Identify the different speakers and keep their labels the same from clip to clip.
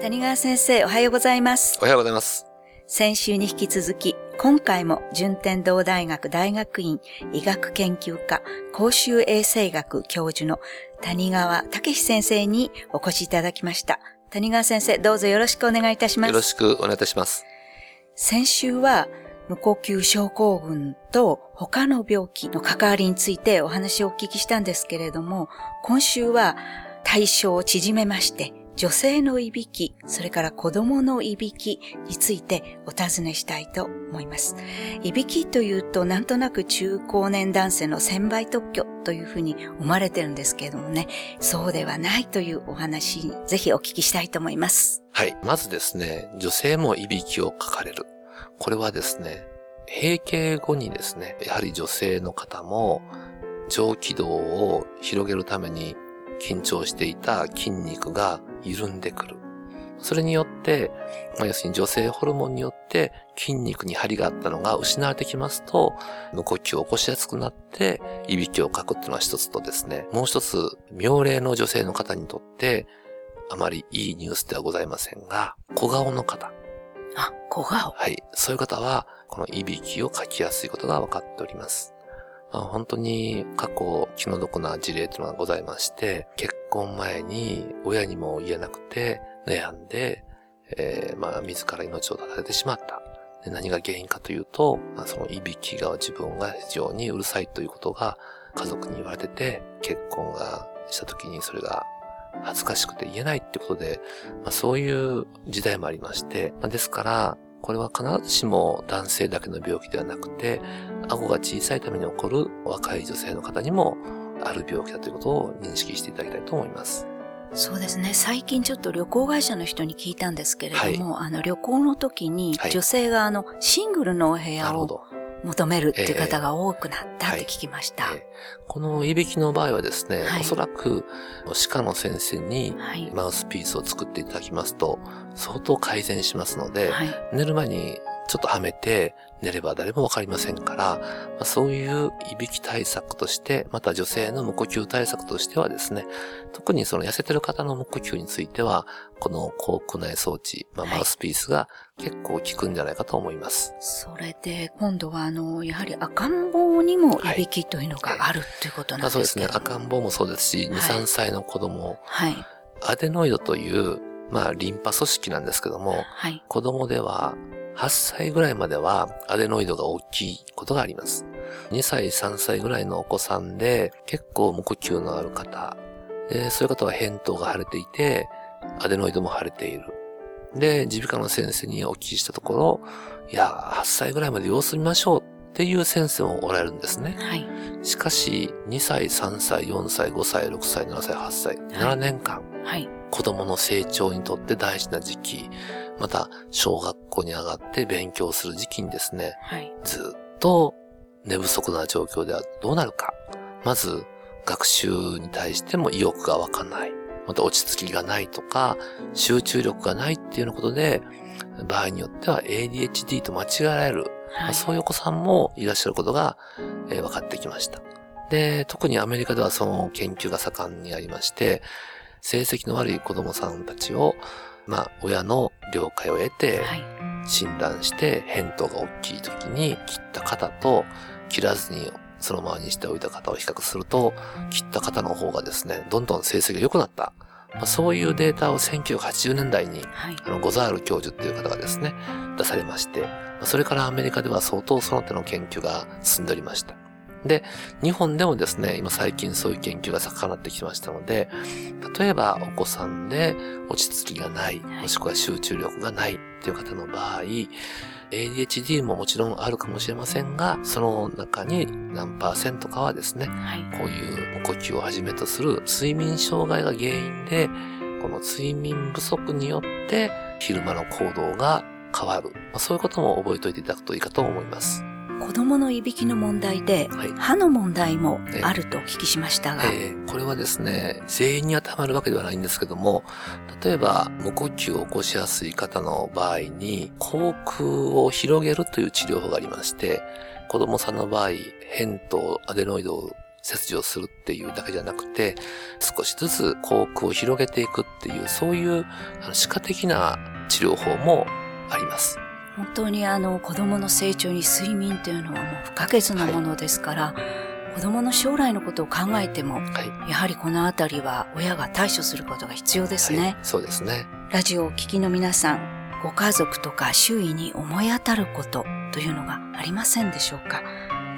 Speaker 1: 谷川先生、おはようございます。
Speaker 2: おはようございます。
Speaker 1: 先週に引き続き、今回も順天堂大学大学院医学研究科公衆衛生学教授の谷川武先生にお越しいただきました。谷川先生、どうぞよろしくお願いいたします。
Speaker 2: よろしくお願いいたします。
Speaker 1: 先週は無呼吸症候群と他の病気の関わりについてお話をお聞きしたんですけれども、今週は対象を縮めまして、女性のいびき、それから子供のいびきについてお尋ねしたいと思います。いびきというとなんとなく中高年男性の専売特許というふうに思われてるんですけれどもね、そうではないというお話にぜひお聞きしたいと思います。
Speaker 2: はい。まずですね、女性もいびきをかかれる。これはですね、閉経後にですね、やはり女性の方も上気道を広げるために緊張していた筋肉が緩んでくる。それによって、まあ、要するに女性ホルモンによって筋肉に張りがあったのが失われてきますと、無呼吸を起こしやすくなって、いびきをかくっていうのは一つとですね、もう一つ、妙齢の女性の方にとって、あまりいいニュースではございませんが、小顔の方。
Speaker 1: あ、小顔。
Speaker 2: はい。そういう方は、このいびきをかきやすいことが分かっております。まあ、本当に過去気の毒な事例というのがございまして、結婚前に親にも言えなくて悩んで、えーまあ、自ら命を絶たれてしまった。で何が原因かというと、まあ、そのいびきが自分が非常にうるさいということが家族に言われてて、結婚がした時にそれが恥ずかしくて言えないってことで、まあ、そういう時代もありまして、まあ、ですから、これは必ずしも男性だけの病気ではなくて、顎が小さいために起こる若い女性の方にもある病気だということを認識していただきたいと思います。
Speaker 1: そうですね。最近ちょっと旅行会社の人に聞いたんですけれども、あの旅行の時に
Speaker 2: はい
Speaker 1: 女性があのシングルのお部
Speaker 2: な
Speaker 1: 屋を。求めるっていう方が多くなったって聞きました。
Speaker 2: えーこのいびきの場合はですね、
Speaker 1: はい
Speaker 2: おそらく歯科の先生に
Speaker 1: はい。
Speaker 2: マウスピースを作っていただきますと相当改善しますので、
Speaker 1: はい。
Speaker 2: 寝る前にちょっとはめて寝れば誰もわかりませんから、まあ、そういういびき対策として、また女性の無呼吸対策としてはですね、特にその痩せてる方の無呼吸については、この口腔内装置、まあ、
Speaker 1: はい
Speaker 2: マウスピースが結構効くんじゃないかと思います。
Speaker 1: それで、今度はあの、やはり赤ん坊にもいびきというのがあるということなん
Speaker 2: まあ、そうですすね。赤ん坊もそうですし、2、
Speaker 1: はい
Speaker 2: 3歳の子供、
Speaker 1: はい。
Speaker 2: アデノイドという、まあ、リンパ組織なんですけども、
Speaker 1: はい。
Speaker 2: 子供では8歳ぐらいまではアデノイドが大きいことがあります。2歳、3歳ぐらいのお子さんで結構無呼吸のある方、でそういう方は扁桃が腫れていて、アデノイドも腫れている。で、耳鼻科の先生にお聞きしたところ、いや、8歳ぐらいまで様子見ましょうっていう先生もおられるんですね。
Speaker 1: はい。
Speaker 2: しかし、2歳、3歳、4歳、5歳、6歳、7歳、8歳、7年間、
Speaker 1: はい。
Speaker 2: 子供の成長にとって大事な時期、また小学校に上がって勉強する時期にですね、
Speaker 1: はい。
Speaker 2: ずっと寝不足な状況ではどうなるか。まず、学習に対しても意欲が湧かない。また落ち着きがないとか、集中力がないっていうようなことで、場合によっては ADHD と間違えられる。ま
Speaker 1: はい。
Speaker 2: あそういうお子さんもいらっしゃることが、えー分かってきました。で、特にアメリカではその研究が盛んにありまして、成績の悪い子供さんたちを、まあ、親の了解を得て、
Speaker 1: はい。
Speaker 2: 診断して、扁桃が大きい時に切った方と、切らずにそのままにしておいた方を比較すると、切った方の方がですね、どんどん成績が良くなった。まあ、そういうデータを1980年代に
Speaker 1: はい。
Speaker 2: あの、ゴザール教授っていう方がですね、出されまして、まあそれからアメリカでは相当その手の研究が進んでおりました。で、日本でもですね、今最近そういう研究が盛んになってきましたので、例えばお子さんで落ち着きがない、
Speaker 1: はい
Speaker 2: もしくは集中力がないっていう方の場合、ADHD ももちろんあるかもしれませんが、その中に何パーセントかはですね、
Speaker 1: はい。
Speaker 2: こういう無呼吸をはじめとする睡眠障害が原因で、この睡眠不足によって昼間の行動が変わる。まあ、そういうことも覚えておいていただくといいかと思います。
Speaker 1: 子供のいびきの問題で、
Speaker 2: はい。
Speaker 1: 歯の問題もあるとお聞きしましたが、
Speaker 2: えーこれはですね、全員に当てはまるわけではないんですけども、例えば無呼吸を起こしやすい方の場合に、口腔を広げるという治療法がありまして、子供さんの場合、扁桃、アデノイドを切除するっていうだけじゃなくて、少しずつ口腔を広げていくっていう、そういうあの歯科的な治療法もあります。
Speaker 1: 本当にあの子供の成長に睡眠というのはもう不可欠なものですから、はい、子供の将来のことを考えても、はい、やはりこのあたりは親が対処することが必要ですね。はい、
Speaker 2: そうですね。
Speaker 1: ラジオをお聞きの皆さん、ご家族とか周囲に思い当たることというのがありませんでしょうか？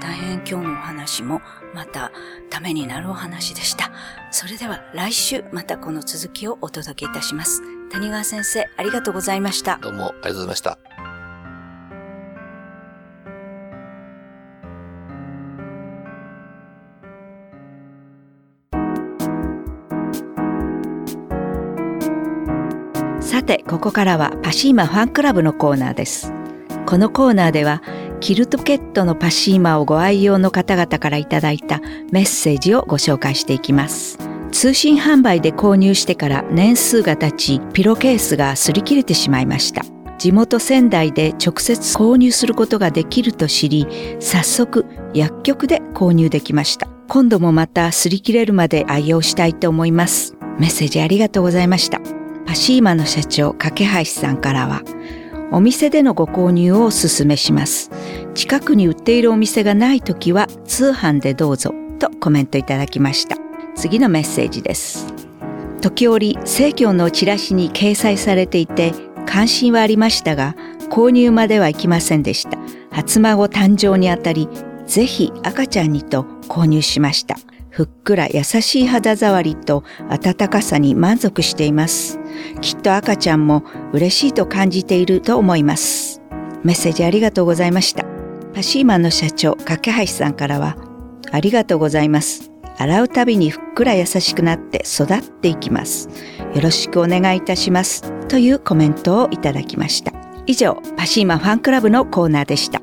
Speaker 1: 大変今日のお話もまたためになるお話でした。それでは来週またこの続きをお届けいたします。谷川先生、ありがとうございました。
Speaker 2: どうもありがとうございました。
Speaker 1: さて、ここからはパシーマファンクラブのコーナーです。このコーナーではキルトケットのパシーマをご愛用の方々からいただいたメッセージをご紹介していきます。通信販売で購入してから年数が経ち、ピロケースが擦り切れてしまいました。地元仙台で直接購入することができると知り、早速薬局で購入できました。今度もまた擦り切れるまで愛用したいと思います。メッセージありがとうございました。パシーマの社長、架橋さんからは、お店でのご購入をお勧めします。近くに売っているお店がないときは通販でどうぞとコメントいただきました。次のメッセージです。時折、生協のチラシに掲載されていて関心はありましたが、購入まではいきませんでした。初孫誕生にあたり、ぜひ赤ちゃんにと購入しました。ふっくら優しい肌触りと温かさに満足しています。きっと赤ちゃんも嬉しいと感じていると思います。メッセージありがとうございました。パシーマンの社長、架橋さんからは、ありがとうございます。洗うたびにふっくら優しくなって育っていきます。よろしくお願いいたします。というコメントをいただきました。以上、パシーマファンクラブのコーナーでした。